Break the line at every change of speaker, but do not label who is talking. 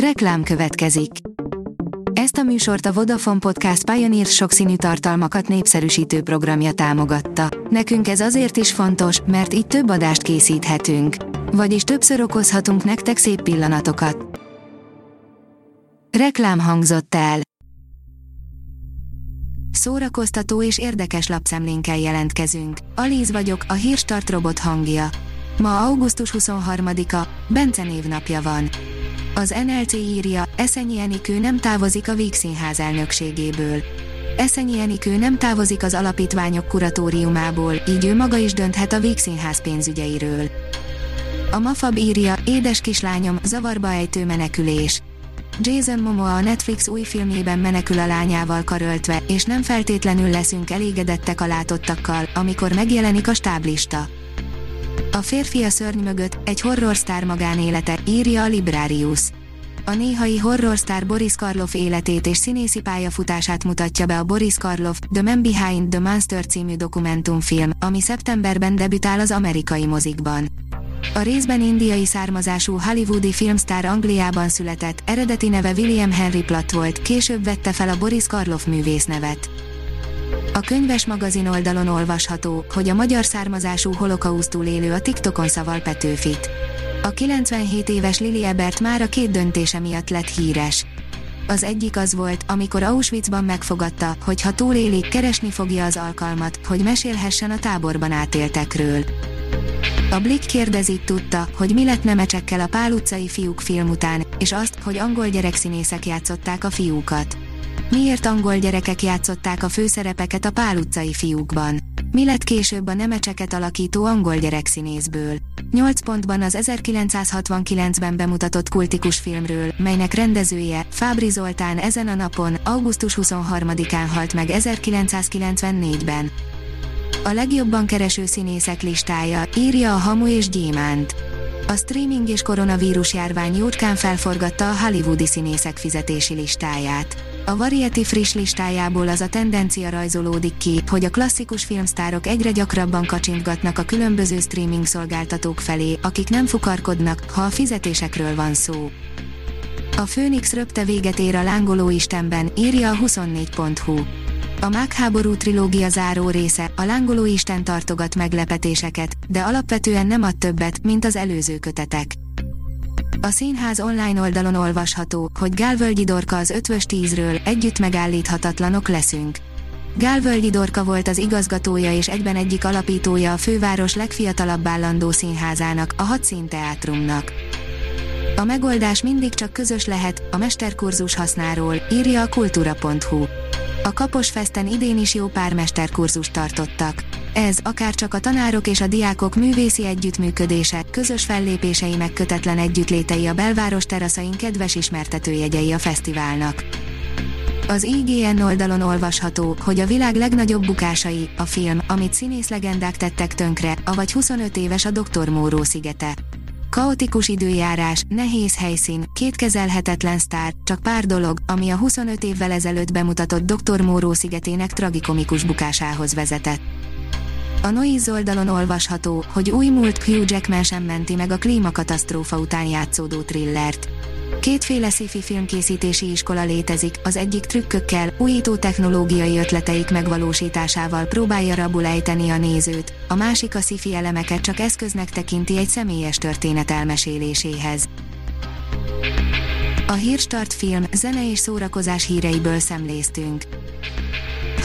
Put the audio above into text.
Reklám következik. Ezt a műsort a Vodafone Podcast Pioneer sokszínű tartalmakat népszerűsítő programja támogatta. Nekünk ez azért is fontos, mert így több adást készíthetünk. Vagyis többször okozhatunk nektek szép pillanatokat. Reklám hangzott el. Szórakoztató és érdekes lapszemlénkkel jelentkezünk. Alíz vagyok, a hírstart robot hangja. Ma augusztus 23-a, Bence névnapja van. Az NLC írja, Eszenyi Enikő nem távozik a Vígszínház elnökségéből. Eszenyi Enikő nem távozik az alapítványok kuratóriumából, így ő maga is dönthet a Vígszínház pénzügyeiről. A Mafab írja, édes kislányom, zavarba ejtő menekülés. Jason Momoa a Netflix új filmjében menekül a lányával karöltve, és nem feltétlenül leszünk elégedettek a látottakkal, amikor megjelenik a stáblista. A férfi a szörny mögött, egy horrorsztár magánélete, írja a Librarius. A néhai horrorsztár Boris Karloff életét és színészi pályafutását mutatja be a Boris Karloff The Man Behind the Monster című dokumentumfilm, ami szeptemberben debütál az amerikai mozikban. A részben indiai származású hollywoodi filmsztár Angliában született, eredeti neve William Henry Platt volt, később vette fel a Boris Karloff művésznevet. A könyves magazin oldalon olvasható, hogy a magyar származású holokausztul élő a TikTokon szaval Petőfit. A 97 éves Lili Ebert már a két döntése miatt lett híres. Az egyik az volt, amikor Auschwitzban megfogadta, hogy ha túlélik, keresni fogja az alkalmat, hogy mesélhessen a táborban átéltekről. A Blick kérdezi, tudta, hogy mi lett nemecsekkel a Pál utcai fiúk film után, és azt, hogy angol gyerekszínészek játszották a fiúkat. Miért angol gyerekek játszották a főszerepeket a Pál utcai fiúkban? Mi lett később a nemecseket alakító angol gyerekszínészből? 8 pontban az 1969-ben bemutatott kultikus filmről, melynek rendezője, Fábri Zoltán ezen a napon, augusztus 23-án halt meg 1994-ben. A legjobban kereső színészek listája, írja a Hamu és Gyémánt. A streaming és koronavírus járvány jócskán felforgatta a hollywoodi színészek fizetési listáját. A Variety friss listájából az a tendencia rajzolódik ki, hogy a klasszikus filmsztárok egyre gyakrabban kacsintgatnak a különböző streaming szolgáltatók felé, akik nem fukarkodnak, ha a fizetésekről van szó. A Főnix röpte véget ér a lángoló Istenben, írja a 24.hu. A mágháború trilógia záró része, a lángoló Isten tartogat meglepetéseket, de alapvetően nem ad többet, mint az előző kötetek. A színház online oldalon olvasható, hogy Gálvölgyi Dorka az ötvös tízről, együtt megállíthatatlanok leszünk. Gálvölgyi Dorka volt az igazgatója és egyben egyik alapítója a főváros legfiatalabb állandó színházának, a Hat Teátrumnak. A megoldás mindig csak közös lehet, a mesterkurzus hasznáról, írja a kultúra.hu. A Kapos Festen idén is jó pár mesterkurzust tartottak. Ez, akár csak a tanárok és a diákok művészi együttműködése, közös fellépései meg kötetlen együttlétei a belváros teraszain kedves ismertetőjegyei a fesztiválnak. Az IGN oldalon olvasható, hogy a világ legnagyobb bukásai, a film, amit színész legendák tettek tönkre, avagy 25 éves a Dr. Móró szigete. Kaotikus időjárás, nehéz helyszín, kétkezelhetetlen sztár, csak pár dolog, ami a 25 évvel ezelőtt bemutatott Dr. Móró szigetének tragikomikus bukásához vezetett. A Noise oldalon olvasható, hogy új múlt Hugh Jackman sem menti meg a klímakatasztrófa után játszódó thrillert. Kétféle sci-fi filmkészítési iskola létezik, az egyik trükkökkel, újító technológiai ötleteik megvalósításával próbálja rabul ejteni a nézőt, a másik a sci-fi elemeket csak eszköznek tekinti egy személyes történet elmeséléséhez. A Hírstart film, zene és szórakozás híreiből szemléztünk.